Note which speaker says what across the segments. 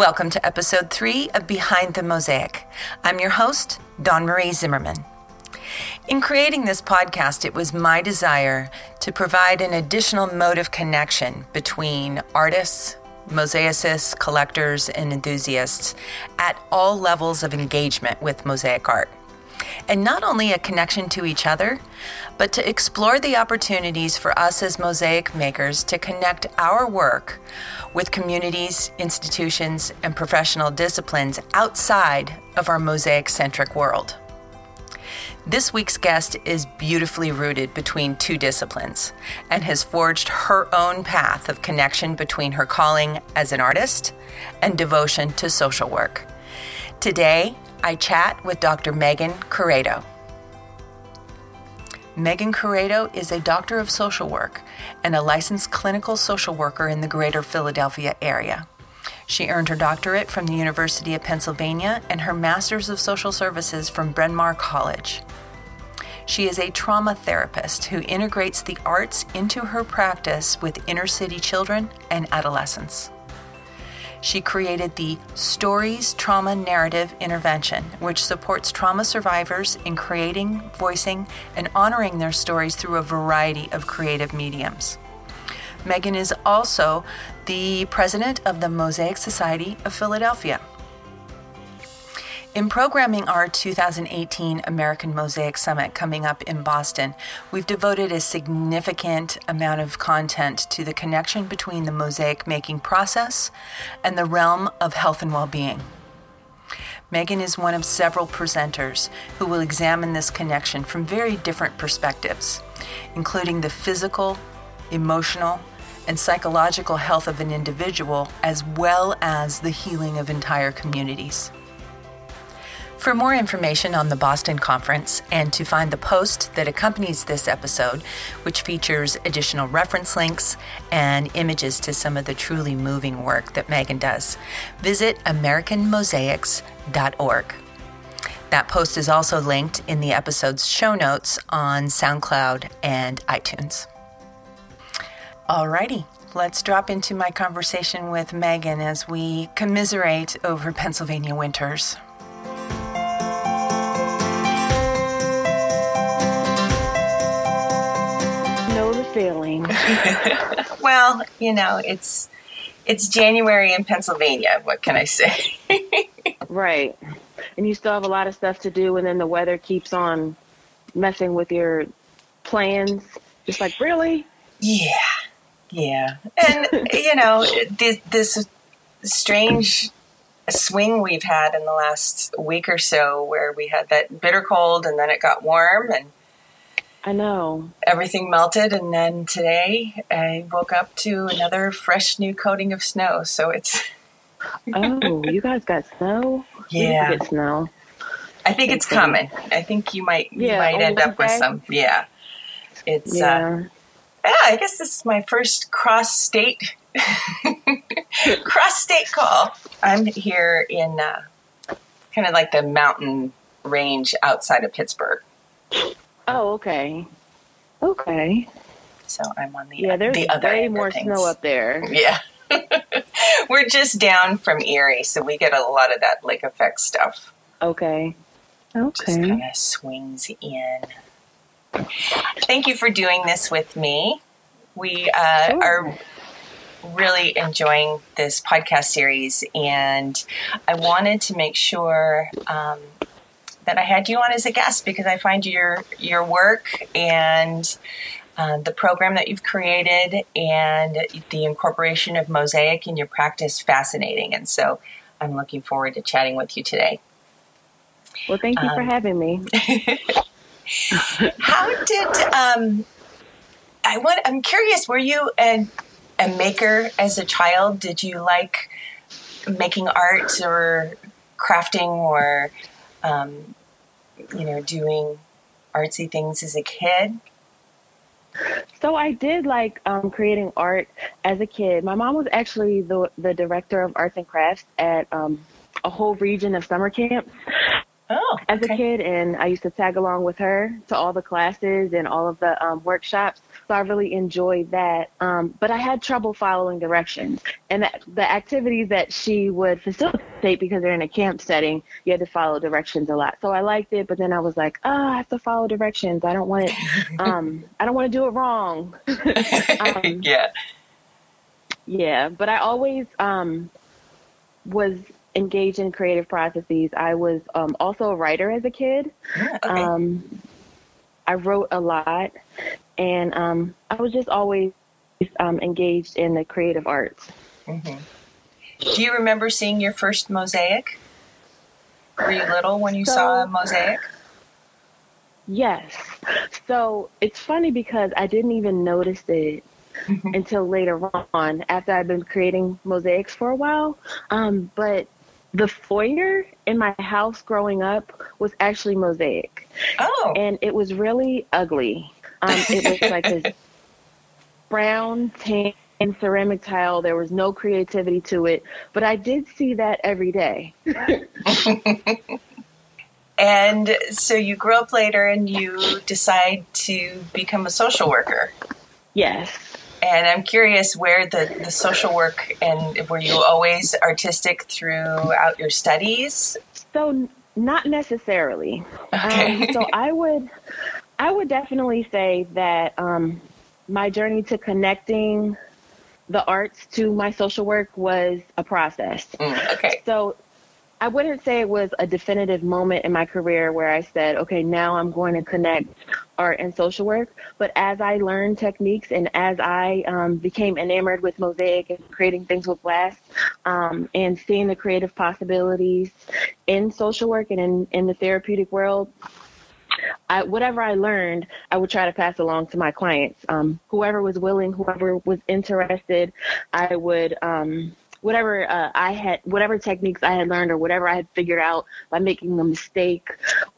Speaker 1: Welcome to episode three of Behind the Mosaic. I'm your host, Dawn Marie Zimmerman. In creating this podcast, it was my desire to provide an additional mode of connection between artists, mosaicists, collectors, and enthusiasts at all levels of engagement with mosaic art. And not only a connection to each other, but to explore the opportunities for us as mosaic makers to connect our work with communities, institutions, and professional disciplines outside of our mosaic centric world. This week's guest is beautifully rooted between two disciplines and has forged her own path of connection between her calling as an artist and devotion to social work. Today, I chat with Dr. Megan Corrado. Megan Corrado is a doctor of social work and a licensed clinical social worker in the greater Philadelphia area. She earned her doctorate from the University of Pennsylvania and her master's of social services from Bryn Mawr College. She is a trauma therapist who integrates the arts into her practice with inner city children and adolescents. She created the Stories Trauma Narrative Intervention, which supports trauma survivors in creating, voicing, and honoring their stories through a variety of creative mediums. Megan is also the president of the Mosaic Society of Philadelphia. In programming our 2018 American Mosaic Summit coming up in Boston, we've devoted a significant amount of content to the connection between the mosaic making process and the realm of health and well being. Megan is one of several presenters who will examine this connection from very different perspectives, including the physical, emotional, and psychological health of an individual, as well as the healing of entire communities. For more information on the Boston Conference and to find the post that accompanies this episode, which features additional reference links and images to some of the truly moving work that Megan does, visit AmericanMosaics.org. That post is also linked in the episode's show notes on SoundCloud and iTunes. Alrighty, let's drop into my conversation with Megan as we commiserate over Pennsylvania winters.
Speaker 2: Feeling?
Speaker 1: well, you know, it's it's January in Pennsylvania. What can I say?
Speaker 2: right. And you still have a lot of stuff to do and then the weather keeps on messing with your plans. Just like, really?
Speaker 1: Yeah. Yeah. And you know, this, this strange swing we've had in the last week or so where we had that bitter cold and then it got warm and
Speaker 2: I know.
Speaker 1: Everything melted, and then today I woke up to another fresh new coating of snow. So it's.
Speaker 2: oh, you guys got snow?
Speaker 1: Yeah.
Speaker 2: get snow.
Speaker 1: I think it's coming. I think you might you yeah, might end up with some. Yeah. It's uh, yeah. Uh, yeah, I guess this is my first cross state cross state call. I'm here in uh, kind of like the mountain range outside of Pittsburgh.
Speaker 2: Oh, okay. Okay.
Speaker 1: So I'm on the
Speaker 2: yeah. There's
Speaker 1: the other
Speaker 2: way more snow up there.
Speaker 1: Yeah. We're just down from Erie, so we get a lot of that lake effect stuff.
Speaker 2: Okay. Okay.
Speaker 1: Just kind of swings in. Thank you for doing this with me. We uh, sure. are really enjoying this podcast series, and I wanted to make sure um, that I had you on as a guest because I find your your work and uh, the program that you've created and the incorporation of mosaic in your practice fascinating. And so I'm looking forward to chatting with you today.
Speaker 2: Well, thank you um, for having me.
Speaker 1: how did um, I want? I'm curious. Were you a, a maker as a child? Did you like making art or crafting or um, you know, doing artsy things as a kid?
Speaker 2: So I did like um, creating art as a kid. My mom was actually the the director of arts and crafts at um, a whole region of summer camps.
Speaker 1: Oh,
Speaker 2: as
Speaker 1: okay.
Speaker 2: a kid, and I used to tag along with her to all the classes and all of the um, workshops. So I really enjoyed that. Um, but I had trouble following directions, and that, the activities that she would facilitate because they're in a camp setting, you had to follow directions a lot. So I liked it, but then I was like, oh, I have to follow directions. I don't want it. Um, I don't want to do it wrong. Um,
Speaker 1: yeah.
Speaker 2: yeah, but I always um, was engaged in creative processes. I was um, also a writer as a kid.
Speaker 1: Yeah, okay.
Speaker 2: Um, I wrote a lot, and um, I was just always um, engaged in the creative arts.
Speaker 1: hmm Do you remember seeing your first mosaic? Were you little when you saw a mosaic?
Speaker 2: Yes. So it's funny because I didn't even notice it
Speaker 1: Mhm.
Speaker 2: until later on after I've been creating mosaics for a while. Um, but the foyer in my house growing up was actually mosaic.
Speaker 1: Oh,
Speaker 2: and it was really ugly. Um, it was like this brown tan ceramic tile. There was no creativity to it, but I did see that every day.
Speaker 1: and so you grow up later and you decide to become a social worker.
Speaker 2: Yes.
Speaker 1: And I'm curious where the, the social work and were you always artistic throughout your studies?
Speaker 2: So not necessarily.
Speaker 1: Okay.
Speaker 2: Um, so I would, I would definitely say that um, my journey to connecting the arts to my social work was a process.
Speaker 1: Mm, okay.
Speaker 2: So I wouldn't say it was a definitive moment in my career where I said, okay, now I'm going to connect art and social work. But as I learned techniques and as I um, became enamored with mosaic and creating things with glass um, and seeing the creative possibilities in social work and in, in the therapeutic world, I, whatever I learned, I would try to pass along to my clients. Um, whoever was willing, whoever was interested, I would, um, whatever uh, I had, whatever techniques I had learned or whatever I had figured out by making a mistake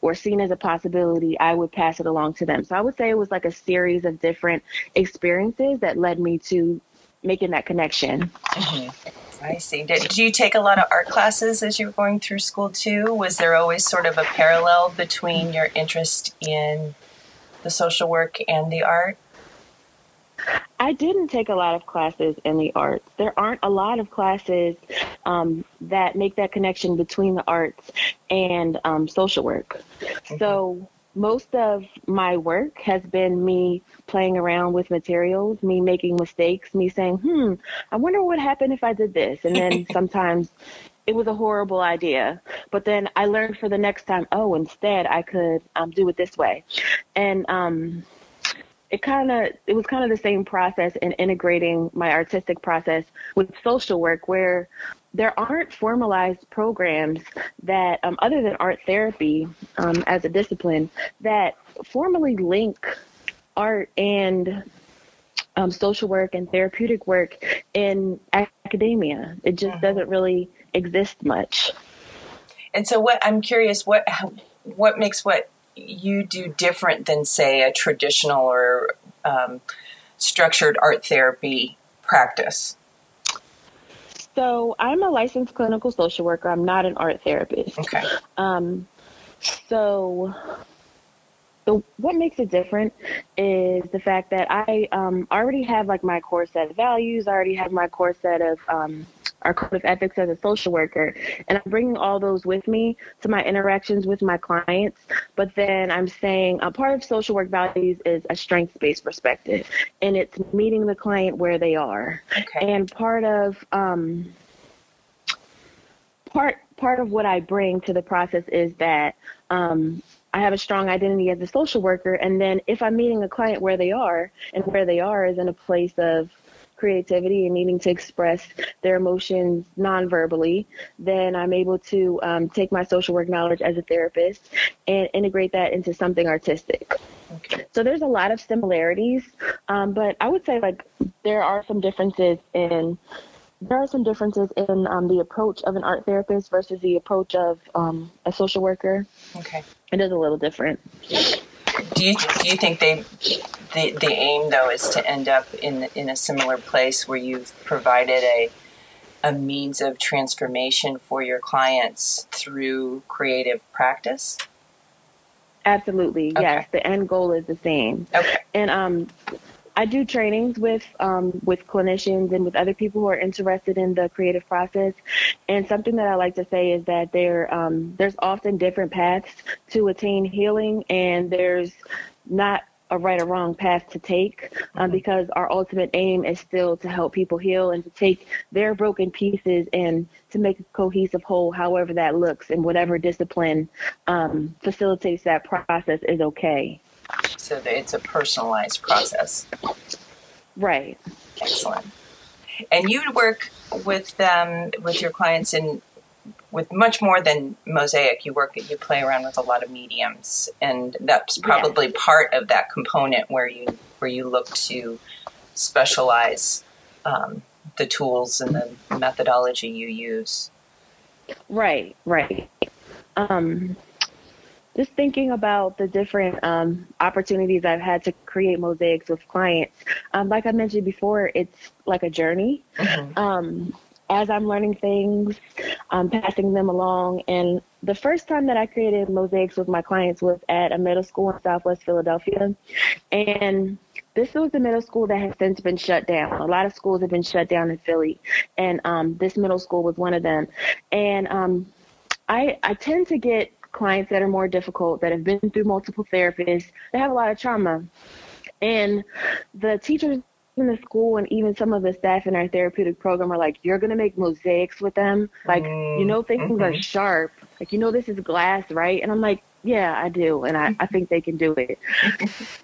Speaker 2: or seen as a possibility, I would pass it along to them. So I would say it was like a series of different experiences that led me to making that connection.
Speaker 1: I see. Did, did you take a lot of art classes as you were going through school too? Was there always sort of a parallel between your interest in the social work and the art?
Speaker 2: I didn't take a lot of classes in the arts. There aren't a lot of classes um, that make that connection between the arts and um, social work. So most of my work has been me playing around with materials, me making mistakes, me saying, hmm, I wonder what happened if I did this. And then sometimes it was a horrible idea. But then I learned for the next time, oh, instead I could um, do it this way. And um, it kind of it was kind of the same process in integrating my artistic process with social work where there aren't formalized programs that um, other than art therapy um, as a discipline that formally link art and um, social work and therapeutic work in academia. It just doesn't really exist much.
Speaker 1: And so, what I'm curious, what what makes what you do different than, say, a traditional or um, structured art therapy practice?
Speaker 2: so i'm a licensed clinical social worker i'm not an art therapist
Speaker 1: Okay.
Speaker 2: Um, so, the, what makes it different is the fact that I um, already have like my core set of values. I already have my core set of um, our code of ethics as a social worker, and I'm bringing all those with me to my interactions with my clients. But then I'm saying a part of social work values is a strengths-based perspective, and it's meeting the client where they are.
Speaker 1: Okay.
Speaker 2: And part of um, part part of what I bring to the process is that um, I have a strong identity as a social worker, and then if I'm meeting a client where they are, and where they are is in a place of creativity and needing to express their emotions non-verbally, then I'm able to um, take my social work knowledge as a therapist and integrate that into something artistic.
Speaker 1: okay.
Speaker 2: So there's a lot of similarities, um, but I would say like there are some differences in there are some differences in um, the approach of an art therapist versus the approach of um, a social worker.
Speaker 1: Okay.
Speaker 2: It is a little different.
Speaker 1: Do you do you think they the the aim though is to end up in in a similar place where you've provided a a means of transformation for your clients through creative practice?
Speaker 2: Absolutely, okay. yes. The end goal is the same.
Speaker 1: Okay.
Speaker 2: And um, I do trainings with um, with clinicians and with other people who are interested in the creative process. And something that I like to say is that there um, there's often different paths to attain healing, and there's not a right or wrong path to take um, mm-hmm. because our ultimate aim is still to help people heal and to take their broken pieces and to make a cohesive whole, however that looks, and whatever discipline um, facilitates that process is okay.
Speaker 1: So it's a personalized process.
Speaker 2: Right.
Speaker 1: Excellent. And you work with them, with your clients in with much more than mosaic. You work, you play around with a lot of mediums, and that's probably yeah. part of that component where you where you look to specialize um, the tools and the methodology you use.
Speaker 2: Right. Right. Um, just thinking about the different um, opportunities I've had to create mosaics with clients. Um, like I mentioned before, it's like a journey. Mm-hmm. Um, as I'm learning things, I'm passing them along. And the first time that I created mosaics with my clients was at a middle school in Southwest Philadelphia. And this was the middle school that has since been shut down. A lot of schools have been shut down in Philly, and um, this middle school was one of them. And um, I, I tend to get clients that are more difficult, that have been through multiple therapists, that have a lot of trauma. And the teachers in the school and even some of the staff in our therapeutic program are like, you're going to make mosaics with them. Like, mm, you know, things mm-hmm. are sharp. Like, you know, this is glass, right? And I'm like, yeah, I do. And I, I think they can do it.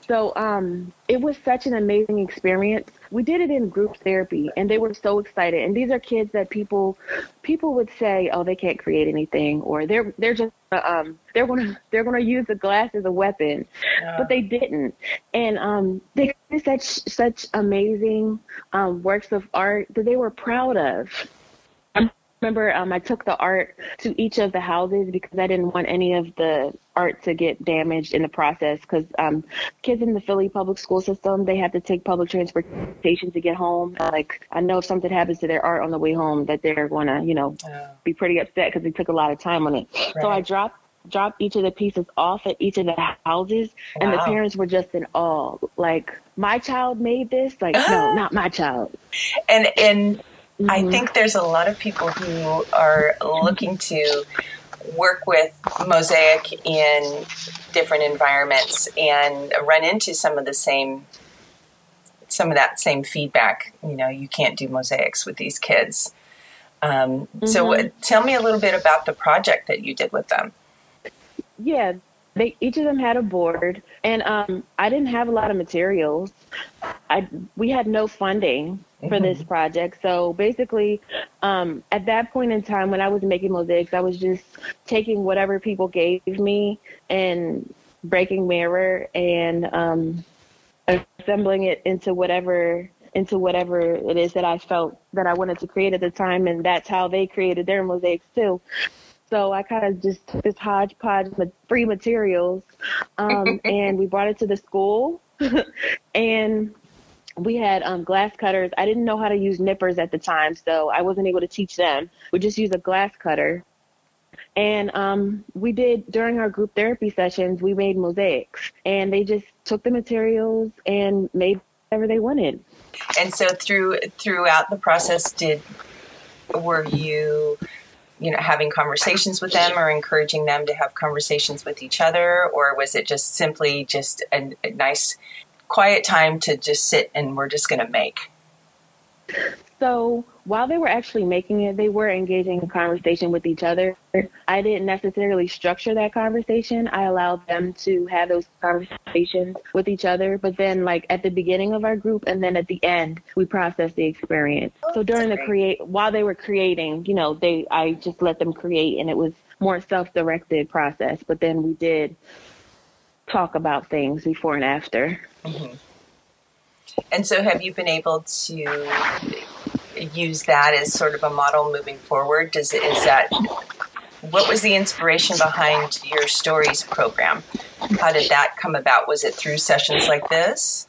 Speaker 2: so um, it was such an amazing experience. We did it in group therapy and they were so excited. And these are kids that people people would say, oh, they can't create anything or they're they're just um, they're gonna they're gonna use the glass as a weapon, yeah. but they didn't. And um, they did such such amazing um, works of art that they were proud of remember um, I took the art to each of the houses because I didn't want any of the art to get damaged in the process. Because um, kids in the Philly public school system, they have to take public transportation to get home. Like I know if something happens to their art on the way home, that they're going to, you know, be pretty upset because they took a lot of time on it. Right. So I dropped dropped each of the pieces off at each of the houses wow. and the parents were just in awe like my child made this like no not my child
Speaker 1: and and Mm-hmm. I think there's a lot of people who are looking to work with Mosaic in different environments and run into some of the same some of that same feedback. You know, you can't do mosaics with these kids. Um, mm-hmm. So, tell me a little bit about the project that you did with them.
Speaker 2: Yeah, they each of them had a board, and um, I didn't have a lot of materials. I we had no funding for mm-hmm. this project, so basically, um, at that point in time when I was making mosaics, I was just taking whatever people gave me and breaking mirror and um, assembling it into whatever into whatever it is that I felt that I wanted to create at the time, and that's how they created their mosaics too. So I kind of just took this hodgepodge of free materials, um, and we brought it to the school, and we had um, glass cutters. I didn't know how to use nippers at the time, so I wasn't able to teach them. We just used a glass cutter. And um, we did during our group therapy sessions, we made mosaics, and they just took the materials and made whatever they wanted.
Speaker 1: And so through throughout the process, did were you you know having conversations with them or encouraging them to have conversations with each other or was it just simply just a, a nice quiet time to just sit and we're just going to make
Speaker 2: so while they were actually making it, they were engaging in conversation with each other. I didn't necessarily structure that conversation. I allowed them to have those conversations with each other. But then, like at the beginning of our group, and then at the end, we processed the experience. Oh, so during the create, while they were creating, you know, they I just let them create, and it was more self-directed process. But then we did talk about things before and after. Mm-hmm.
Speaker 1: And so, have you been able to use that as sort of a model moving forward? Does is that what was the inspiration behind your stories program? How did that come about? Was it through sessions like this?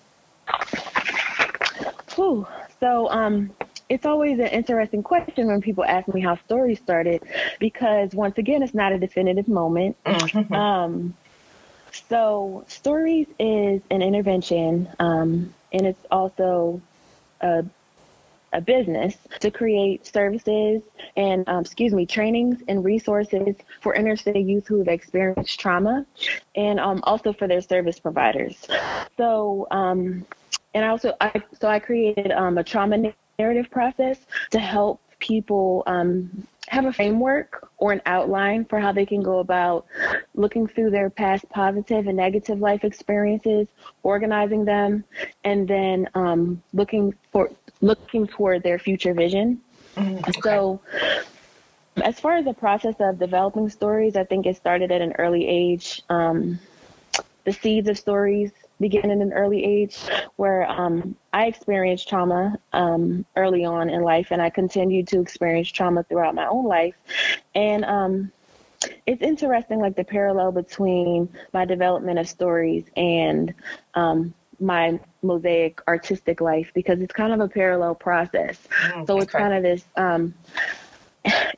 Speaker 2: Ooh, so um, it's always an interesting question when people ask me how stories started, because once again, it's not a definitive moment. Mm-hmm. Um, so, stories is an intervention, um, and it's also a a business to create services and, um, excuse me, trainings and resources for inner city youth who have experienced trauma and um, also for their service providers. So, um, and I also, I, so I created um, a trauma narrative process to help people um, have a framework or an outline for how they can go about looking through their past positive and negative life experiences, organizing them, and then um, looking for looking toward their future vision. Mm, okay. So, as far as the process of developing stories, I think it started at an early age. Um, the seeds of stories begin at an early age, where um, I experienced trauma um, early on in life, and I continued to experience trauma throughout my own life. And um, it's interesting, like the parallel between my development of stories and um, my mosaic artistic life because it's kind of a parallel process. Mm, so it's kind of this um,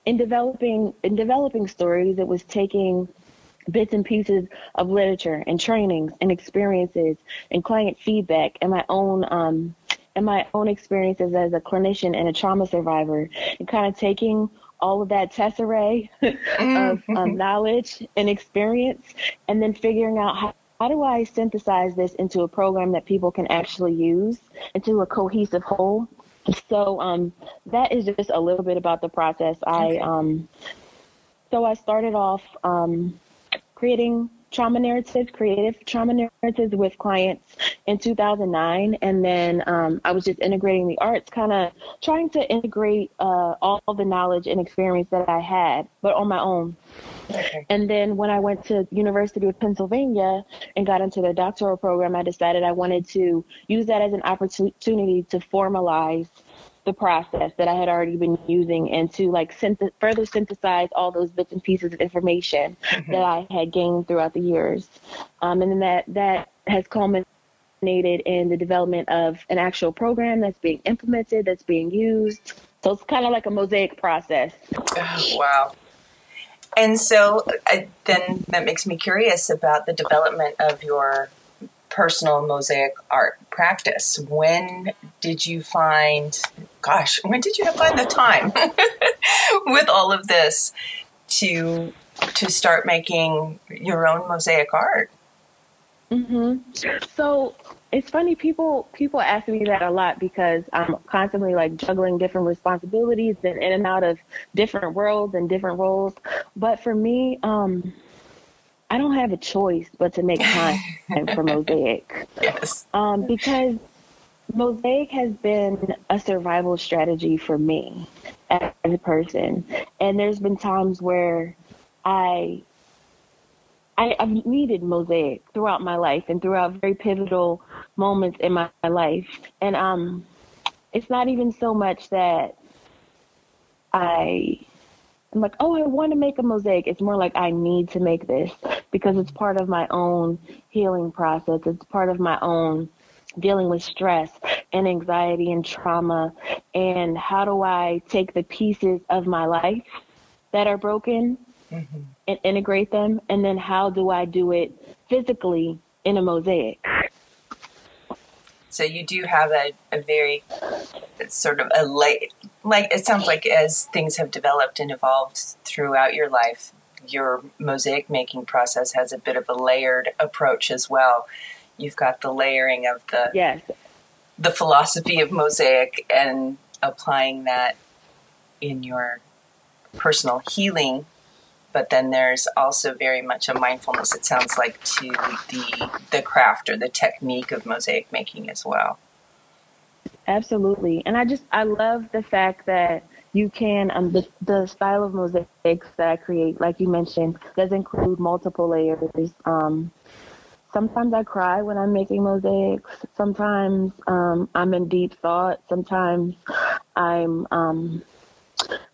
Speaker 2: in developing in developing stories, it was taking bits and pieces of literature and trainings and experiences and client feedback and my own um, and my own experiences as a clinician and a trauma survivor and kind of taking all of that tesserae of um, mm-hmm. knowledge and experience and then figuring out how how do I synthesize this into a program that people can actually use into a cohesive whole? So um, that is just a little bit about the process. Okay. I um, so I started off um, creating trauma narratives, creative trauma narratives with clients in 2009. And then um, I was just integrating the arts, kind of trying to integrate uh, all the knowledge and experience that I had, but on my own. Okay. And then when I went to University of Pennsylvania and got into the doctoral program, I decided I wanted to use that as an opportunity to formalize the process that I had already been using and to like synth- further synthesize all those bits and pieces of information mm-hmm. that I had gained throughout the years. Um, and then that, that has culminated in the development of an actual program that's being implemented, that's being used. So it's kind of like a mosaic process.
Speaker 1: Oh, wow. And so uh, then that makes me curious about the development of your personal mosaic art practice. When did you find, gosh, when did you find the time with all of this to to start making your own mosaic art?
Speaker 2: Mm-hmm. So it's funny people people ask me that a lot because I'm constantly like juggling different responsibilities and in and out of different worlds and different roles. But for me, um, I don't have a choice but to make time for Mosaic.
Speaker 1: Yes.
Speaker 2: Um, because Mosaic has been a survival strategy for me as a person. And there's been times where I I, have needed mosaic throughout my life and throughout very pivotal moments in my, my life. And um, it's not even so much that I I'm like, oh, I want to make a mosaic. It's more like I need to make this because it's part of my own healing process. It's part of my own dealing with stress and anxiety and trauma. And how do I take the pieces of my life that are broken mm-hmm. and integrate them? And then how do I do it physically in a mosaic?
Speaker 1: So you do have a, a very sort of a late, like it sounds like as things have developed and evolved throughout your life, your mosaic making process has a bit of a layered approach as well. You've got the layering of the
Speaker 2: yes.
Speaker 1: the philosophy of mosaic and applying that in your personal healing. But then there's also very much a mindfulness it sounds like to the the craft or the technique of mosaic making as well.
Speaker 2: Absolutely. And i just i love the fact that you can um the, the style of mosaics that i create like you mentioned does include multiple layers um sometimes i cry when i'm making mosaics sometimes um i'm in deep thought sometimes i'm um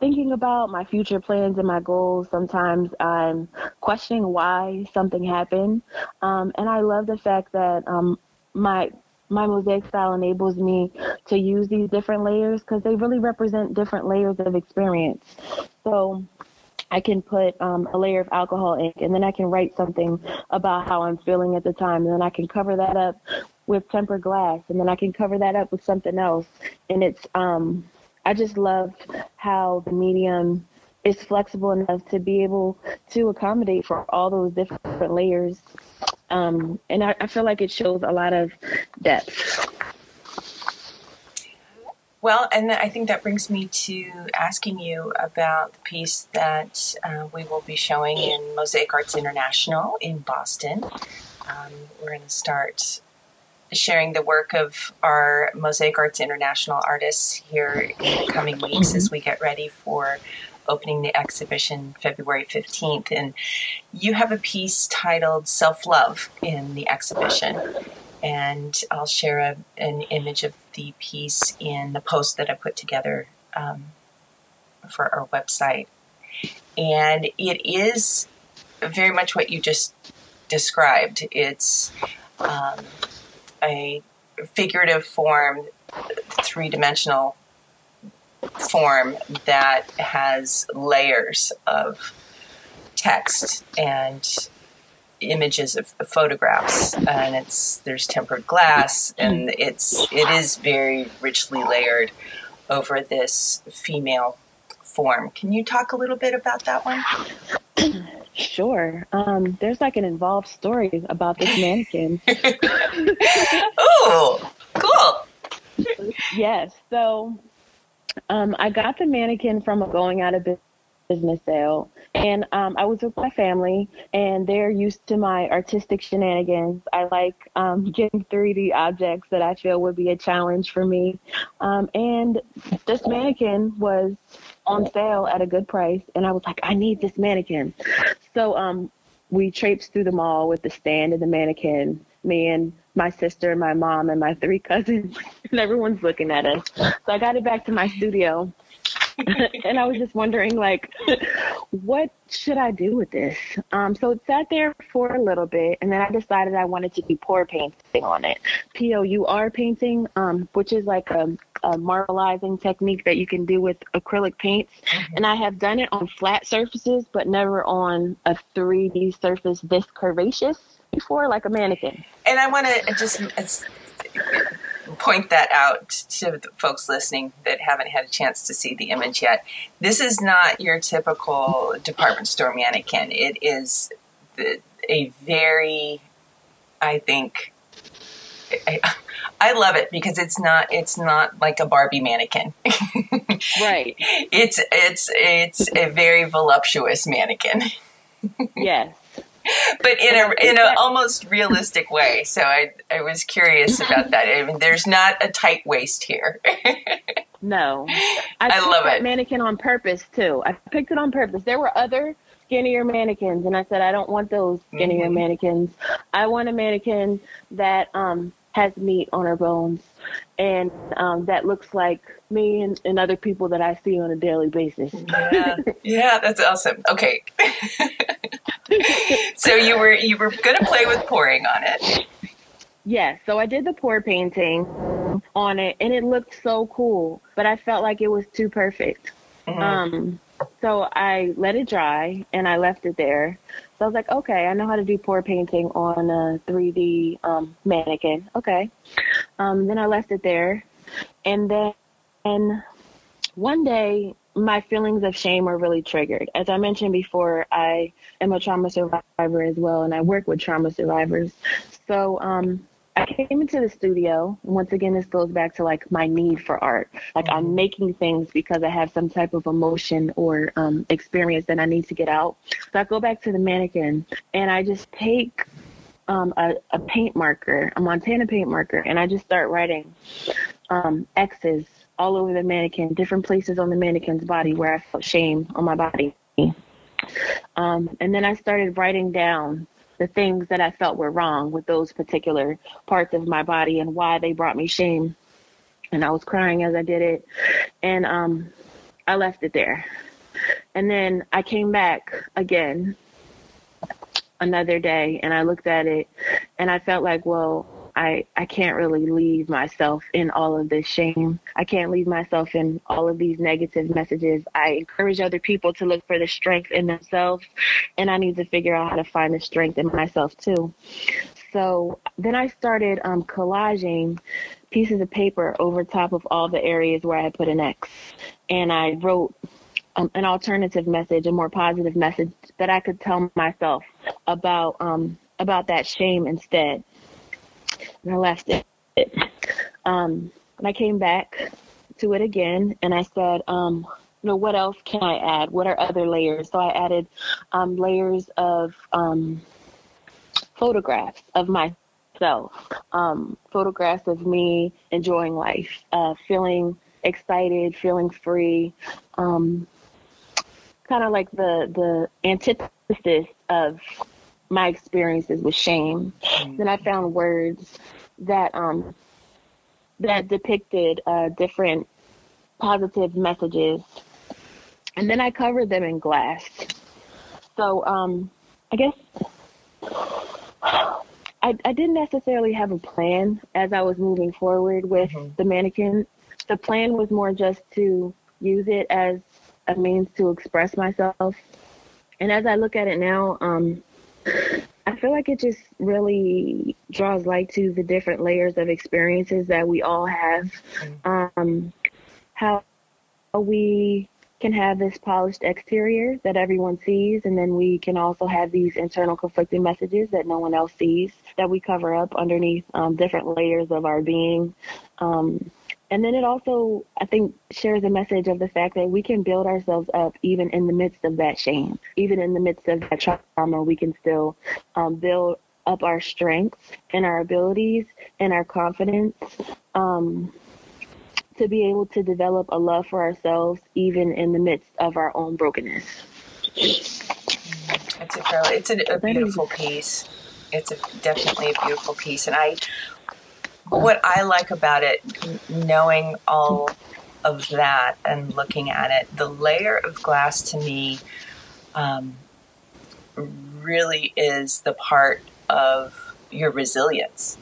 Speaker 2: thinking about my future plans and my goals, sometimes I'm questioning why something happened. Um, and I love the fact that um, my my mosaic style enables me to use these different layers because they really represent different layers of experience. So I can put um, a layer of alcohol ink and then I can write something about how I'm feeling at the time. And then I can cover that up with tempered glass and then I can cover that up with something else. And it's, um, I just love how the medium is flexible enough to be able to accommodate for all those different layers. Um, and I, I feel like it shows a lot of depth.
Speaker 1: Well, and I think that brings me to asking you about the piece that uh, we will be showing in Mosaic Arts International in Boston. Um, we're going to start sharing the work of our Mosaic Arts International artists here in the coming weeks as we get ready for opening the exhibition February 15th. And you have a piece titled Self Love in the exhibition and I'll share a, an image of the piece in the post that I put together um, for our website. And it is very much what you just described. It's um, a figurative form, three dimensional form that has layers of text and images of, of photographs and it's there's tempered glass and it's it is very richly layered over this female form can you talk a little bit about that one
Speaker 2: Sure. Um, there's like an involved story about this mannequin.
Speaker 1: oh, cool.
Speaker 2: yes. So um, I got the mannequin from a going out of business sale. And um, I was with my family, and they're used to my artistic shenanigans. I like um, getting 3D objects that I feel would be a challenge for me. Um, and this mannequin was on sale at a good price, and I was like, I need this mannequin. So um, we traipsed through the mall with the stand and the mannequin. Me and my sister, my mom, and my three cousins, and everyone's looking at us. So I got it back to my studio and I was just wondering, like, what should I do with this? Um, so it sat there for a little bit, and then I decided I wanted to do pour painting on it. P O U R painting, um, which is like a, a marbleizing technique that you can do with acrylic paints. Mm-hmm. And I have done it on flat surfaces, but never on a 3D surface this curvaceous before, like a mannequin.
Speaker 1: And I want to just point that out to the folks listening that haven't had a chance to see the image yet. This is not your typical department store mannequin. It is the, a very, I think, I, I, love it because it's not it's not like a Barbie mannequin.
Speaker 2: right.
Speaker 1: It's it's it's a very voluptuous mannequin.
Speaker 2: yes.
Speaker 1: but in a in an almost realistic way. So I I was curious about that. I mean, there's not a tight waist here.
Speaker 2: no, I, I
Speaker 1: love it.
Speaker 2: Mannequin on purpose too. I picked it on purpose. There were other skinnier mannequins, and I said I don't want those skinnier mm-hmm. mannequins. I want a mannequin that um has meat on her bones and um, that looks like me and, and, other people that I see on a daily basis.
Speaker 1: yeah, yeah, that's awesome. Okay, so you were you were going to play with pouring on it.
Speaker 2: Yes, so I did the pour painting on it, and it looked so cool, but I felt like it was too perfect. Mm-hmm. Um, so I let it dry and I left it there. So I was like, okay, I know how to do pour painting on a 3D um, mannequin. Okay. Um, then I left it there. And then and one day, my feelings of shame were really triggered. As I mentioned before, I am a trauma survivor as well, and I work with trauma survivors. So um, I came into the studio. And once again, this goes back to like my need for art. Like mm-hmm. I'm making things because I have some type of emotion or um, experience that I need to get out. So I go back to the mannequin and I just take um, a, a, paint marker, a Montana paint marker, and I just start writing um, X's all over the mannequin, different places on the mannequin's body where I felt shame on my body. Um, and then I started writing down the things that I felt were wrong with those particular parts of my body and why they brought me shame. And I was crying as I did it. And um, I left it there. And then I came back again another day and I looked at it and I felt like, well, I, I can't really leave myself in all of this shame. I can't leave myself in all of these negative messages. I encourage other people to look for the strength in themselves, and I need to figure out how to find the strength in myself too. So then I started um, collaging pieces of paper over top of all the areas where I put an X. And I wrote um, an alternative message, a more positive message that I could tell myself about um, about that shame instead. And I left it. Um, and I came back to it again, and I said, um, you know, what else can I add? What are other layers? So I added um, layers of um, photographs of myself, um, photographs of me enjoying life, uh, feeling excited, feeling free, um, kind of like the the antithesis of my experiences with shame. Mm-hmm. Then I found words that um, that depicted uh, different positive messages, and then I covered them in glass. So um, I guess I, I didn't necessarily have a plan as I was moving forward with mm-hmm. the mannequin. The plan was more just to use it as a means to express myself. And as I look at it now, um, I feel like it just really draws light to the different layers of experiences that we all have. Mm-hmm. Um, how we can have this polished exterior that everyone sees, and then we can also have these internal conflicting messages that no one else sees that we cover up underneath um, different layers of our being. Um, and then it also, I think, shares a message of the fact that we can build ourselves up even in the midst of that shame, even in the midst of that trauma. We can still um, build up our strengths and our abilities and our confidence. Um, to be able to develop a love for ourselves even in the midst of our own brokenness.
Speaker 1: It's a it's a, a beautiful piece. It's a, definitely a beautiful piece, and I what I like about it, knowing all of that and looking at it, the layer of glass to me um, really is the part of your resilience.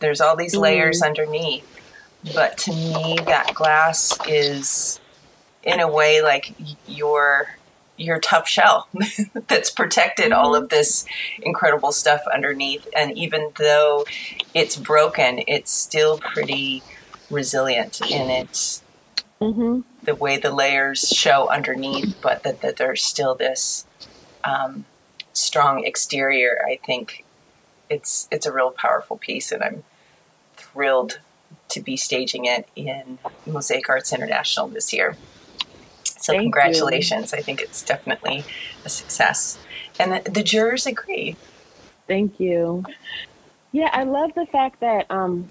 Speaker 1: There's all these layers mm. underneath but to me that glass is in a way like your your tough shell that's protected mm-hmm. all of this incredible stuff underneath and even though it's broken it's still pretty resilient in its mm-hmm. the way the layers show underneath but that, that there's still this um, strong exterior i think it's it's a real powerful piece and i'm thrilled to be staging it in Mosaic Arts International this year. So Thank congratulations. You. I think it's definitely a success. And the, the, jurors agree.
Speaker 2: Thank you. Yeah, I love the fact that um,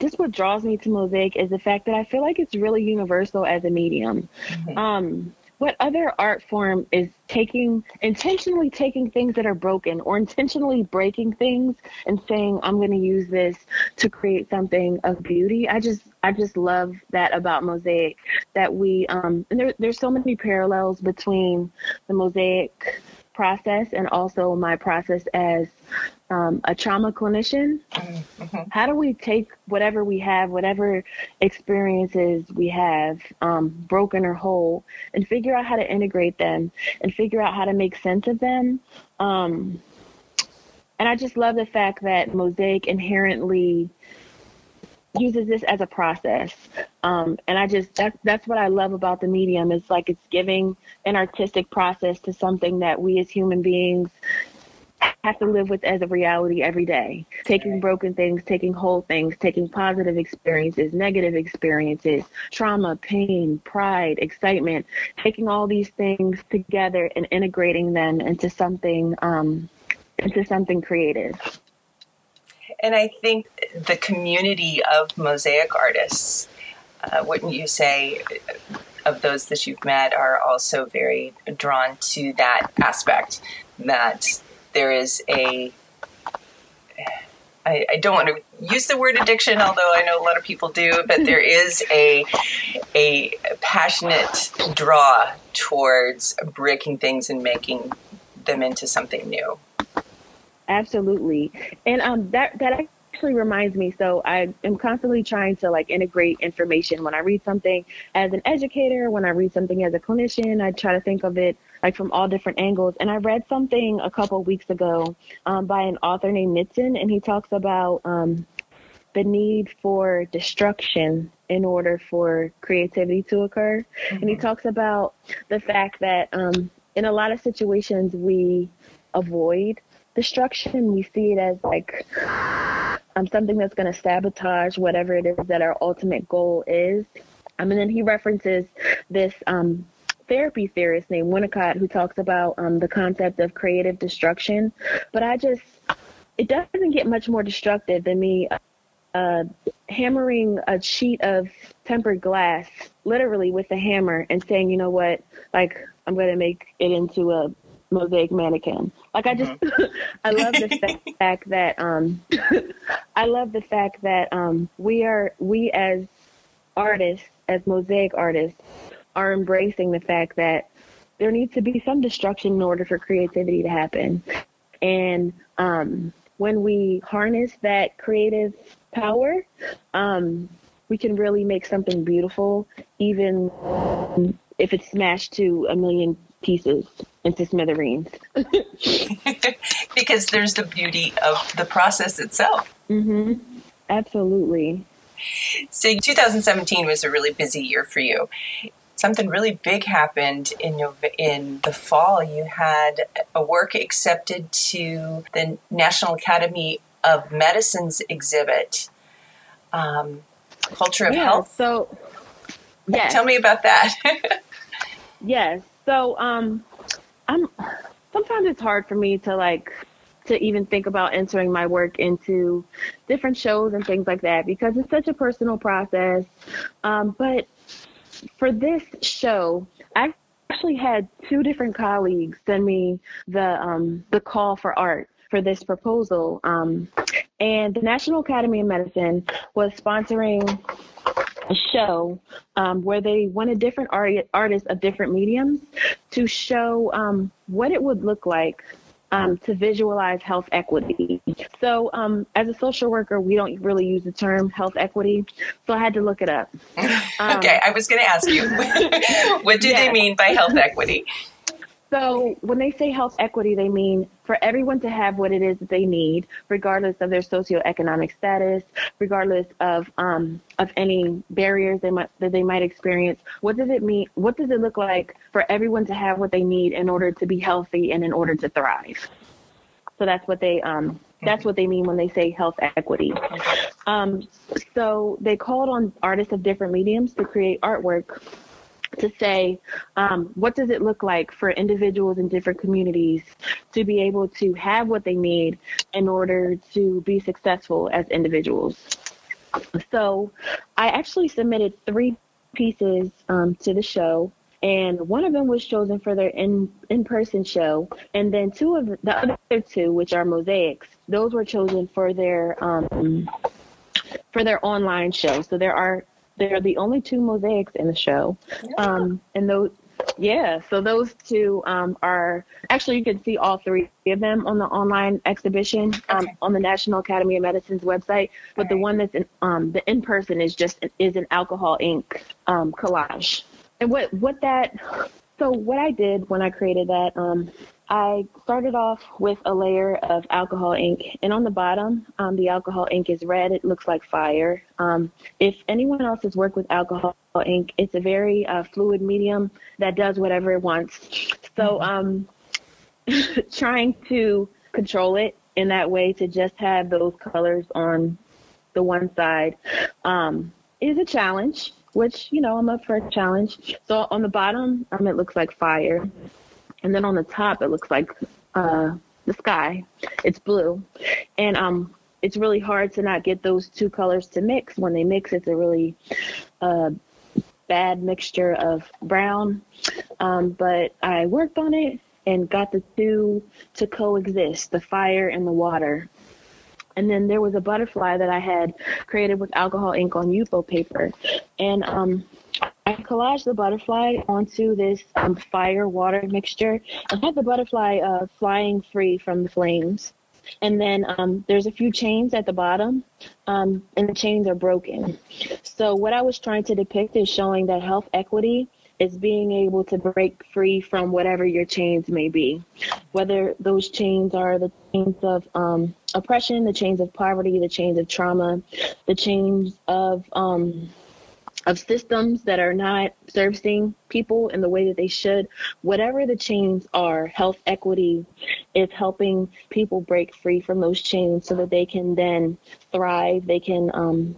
Speaker 2: just what draws me to Mosaic is the fact that I feel like it's really universal as a medium. Mm-hmm. Um, what other art form is taking intentionally taking things that are broken or intentionally breaking things and saying i'm going to use this to create something of beauty. I just i just love that about mosaic that we um and there, there's so many parallels between the mosaic process and also my process as um, a trauma clinician. Mm-hmm. How do we take whatever we have, whatever experiences we have, um, broken or whole, and figure out how to integrate them and figure out how to make sense of them? Um, and I just love the fact that Mosaic inherently uses this as a process. Um, and I just that's that's what I love about the medium. It's like it's giving an artistic process to something that we as human beings have to live with as a reality every day. Taking broken things, taking whole things, taking positive experiences, negative experiences, trauma, pain, pride, excitement, taking all these things together and integrating them into something um, into something creative.
Speaker 1: And I think the community of mosaic artists, uh, wouldn't you say, of those that you've met, are also very drawn to that aspect that there is a. I, I don't want to use the word addiction, although I know a lot of people do, but there is a a passionate draw towards breaking things and making them into something new.
Speaker 2: Absolutely, and um, that that actually reminds me. So I am constantly trying to like integrate information when I read something as an educator, when I read something as a clinician. I try to think of it like from all different angles. And I read something a couple weeks ago um, by an author named Nitzan, and he talks about um, the need for destruction in order for creativity to occur. Mm-hmm. And he mm-hmm. talks about the fact that um, in a lot of situations we avoid destruction. We see it as like um, something that's going to sabotage whatever it is that our ultimate goal is. Um, and then he references this um, therapy theorist named Winnicott who talks about um, the concept of creative destruction. But I just, it doesn't get much more destructive than me uh, hammering a sheet of tempered glass, literally with a hammer, and saying, you know what, like I'm going to make it into a mosaic mannequin. Like I just, mm-hmm. I love the fact that um, I love the fact that um, we are we as artists, as mosaic artists, are embracing the fact that there needs to be some destruction in order for creativity to happen. And um, when we harness that creative power, um, we can really make something beautiful, even if it's smashed to a million pieces into smithereens.
Speaker 1: because there's the beauty of the process itself.
Speaker 2: Mm-hmm. Absolutely.
Speaker 1: So 2017 was a really busy year for you. Something really big happened in in the fall. You had a work accepted to the National Academy of Medicine's exhibit, um, Culture of
Speaker 2: yeah,
Speaker 1: Health.
Speaker 2: So, yes.
Speaker 1: Tell me about that.
Speaker 2: yes. So, um, I'm sometimes it's hard for me to like to even think about entering my work into different shows and things like that because it's such a personal process. Um, but for this show, I actually had two different colleagues send me the um, the call for art for this proposal. Um, and the National Academy of Medicine was sponsoring a show um, where they wanted different art- artists of different mediums to show um, what it would look like um, to visualize health equity. So, um, as a social worker, we don't really use the term health equity, so I had to look it up.
Speaker 1: Um, okay, I was going to ask you, what do yeah. they mean by health equity?
Speaker 2: So when they say health equity, they mean for everyone to have what it is that they need, regardless of their socioeconomic status, regardless of um, of any barriers they might that they might experience. What does it mean? What does it look like for everyone to have what they need in order to be healthy and in order to thrive? So that's what they um, that's what they mean when they say health equity. Um, so they called on artists of different mediums to create artwork to say um, what does it look like for individuals in different communities to be able to have what they need in order to be successful as individuals so i actually submitted three pieces um, to the show and one of them was chosen for their in in person show, and then two of the, the other two, which are mosaics, those were chosen for their um for their online show. So there are they're the only two mosaics in the show. Um, and those, yeah, so those two um, are actually you can see all three of them on the online exhibition um, okay. on the National Academy of Medicine's website. But all the right. one that's in um, the in person is just is an alcohol ink um, collage. And what what that so what I did when I created that, um, I started off with a layer of alcohol ink, and on the bottom, um, the alcohol ink is red. It looks like fire. Um, if anyone else has worked with alcohol ink, it's a very uh, fluid medium that does whatever it wants. So, mm-hmm. um, trying to control it in that way to just have those colors on the one side um, is a challenge which you know I'm up for a challenge. So on the bottom, um, it looks like fire, and then on the top, it looks like uh, the sky. It's blue, and um, it's really hard to not get those two colors to mix. When they mix, it's a really uh, bad mixture of brown. Um, but I worked on it and got the two to coexist, the fire and the water. And then there was a butterfly that I had created with alcohol ink on Yupo paper. And um, I the butterfly onto this um, fire water mixture and had the butterfly uh, flying free from the flames. And then um, there's a few chains at the bottom, um, and the chains are broken. So, what I was trying to depict is showing that health equity is being able to break free from whatever your chains may be, whether those chains are the chains of um, oppression, the chains of poverty, the chains of trauma, the chains of um, of systems that are not servicing people in the way that they should. Whatever the chains are, health equity is helping people break free from those chains so that they can then thrive. They can um,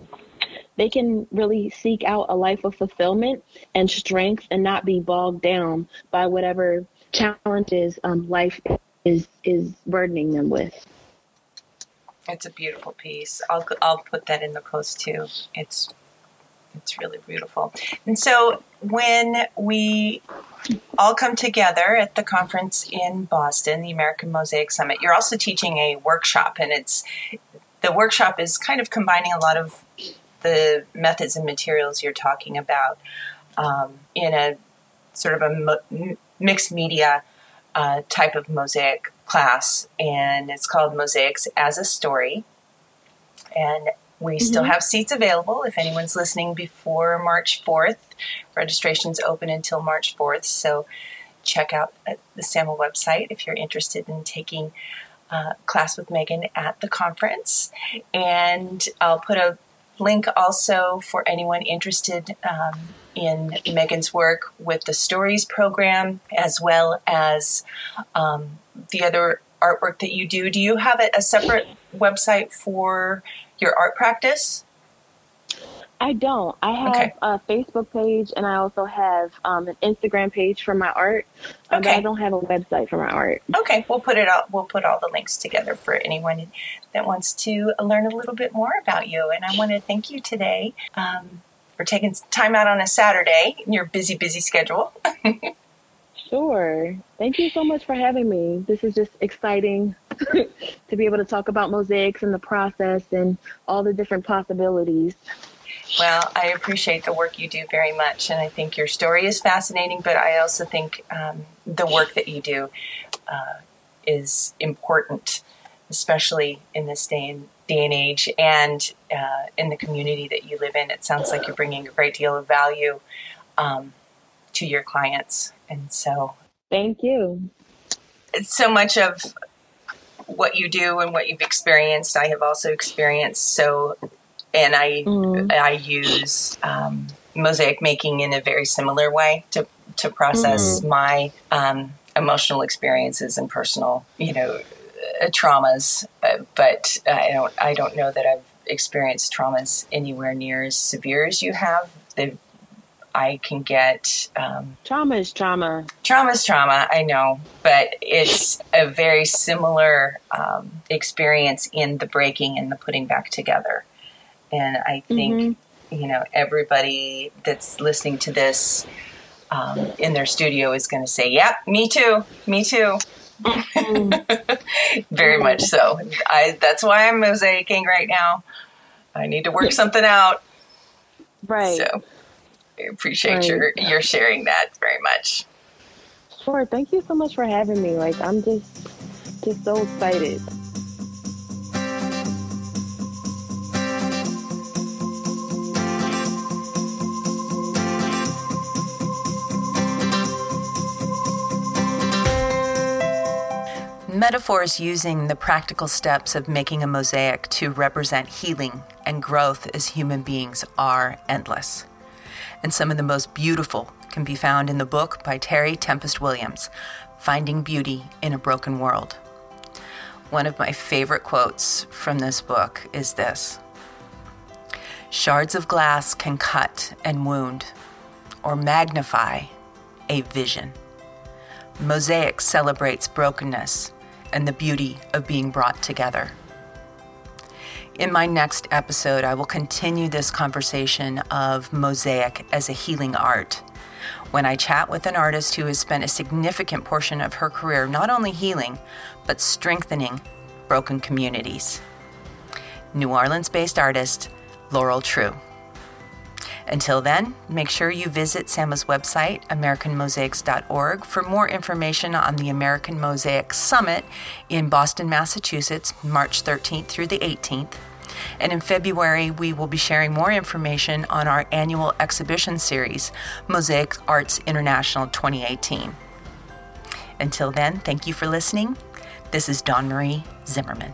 Speaker 2: they can really seek out a life of fulfillment and strength and not be bogged down by whatever challenges um, life is is burdening them with.
Speaker 1: It's a beautiful piece. I'll I'll put that in the post too. It's it's really beautiful. And so when we all come together at the conference in Boston, the American Mosaic Summit, you're also teaching a workshop, and it's the workshop is kind of combining a lot of the methods and materials you're talking about um, in a sort of a mo- mixed media uh, type of mosaic class, and it's called Mosaics as a Story. And we mm-hmm. still have seats available if anyone's listening before March 4th. Registration's open until March 4th, so check out uh, the SAMA website if you're interested in taking uh, class with Megan at the conference. And I'll put a link also for anyone interested um, in Megan's work with the Stories program, as well as um, the other artwork that you do. Do you have a, a separate website for your art practice?
Speaker 2: I don't. I have okay. a Facebook page and I also have um, an Instagram page for my art. Um, okay. But I don't have a website for my art.
Speaker 1: Okay, we'll put it out. We'll put all the links together for anyone that wants to learn a little bit more about you. And I want to thank you today um, for taking time out on a Saturday in your busy, busy schedule.
Speaker 2: Sure. Thank you so much for having me. This is just exciting to be able to talk about mosaics and the process and all the different possibilities.
Speaker 1: Well, I appreciate the work you do very much, and I think your story is fascinating. But I also think um, the work that you do uh, is important, especially in this day and day and age, and uh, in the community that you live in. It sounds like you're bringing a great deal of value um, to your clients, and so
Speaker 2: thank you.
Speaker 1: It's so much of what you do and what you've experienced, I have also experienced. So and I mm. I use um, mosaic making in a very similar way to to process mm. my um, emotional experiences and personal you know uh, traumas. Uh, but I don't I don't know that I've experienced traumas anywhere near as severe as you have. They've I can get um,
Speaker 2: trauma is trauma.
Speaker 1: Trauma is trauma. I know, but it's a very similar um, experience in the breaking and the putting back together. And I think, mm-hmm. you know, everybody that's listening to this um, in their studio is going to say, yeah, me too, me too. Mm-hmm. Very much so. I, that's why I'm mosaicing right now. I need to work something out.
Speaker 2: Right.
Speaker 1: So I appreciate right. your, your sharing that very much.
Speaker 2: Sure. Thank you so much for having me. Like, I'm just, just so excited.
Speaker 1: Metaphors using the practical steps of making a mosaic to represent healing and growth as human beings are endless. And some of the most beautiful can be found in the book by Terry Tempest Williams, Finding Beauty in a Broken World. One of my favorite quotes from this book is this Shards of glass can cut and wound or magnify a vision. Mosaic celebrates brokenness and the beauty of being brought together. In my next episode, I will continue this conversation of mosaic as a healing art when I chat with an artist who has spent a significant portion of her career not only healing, but strengthening broken communities. New Orleans based artist Laurel True. Until then, make sure you visit SAMA's website, AmericanMosaics.org, for more information on the American Mosaic Summit in Boston, Massachusetts, March 13th through the 18th. And in February, we will be sharing more information on our annual exhibition series, Mosaic Arts International 2018. Until then, thank you for listening. This is Dawn Marie Zimmerman.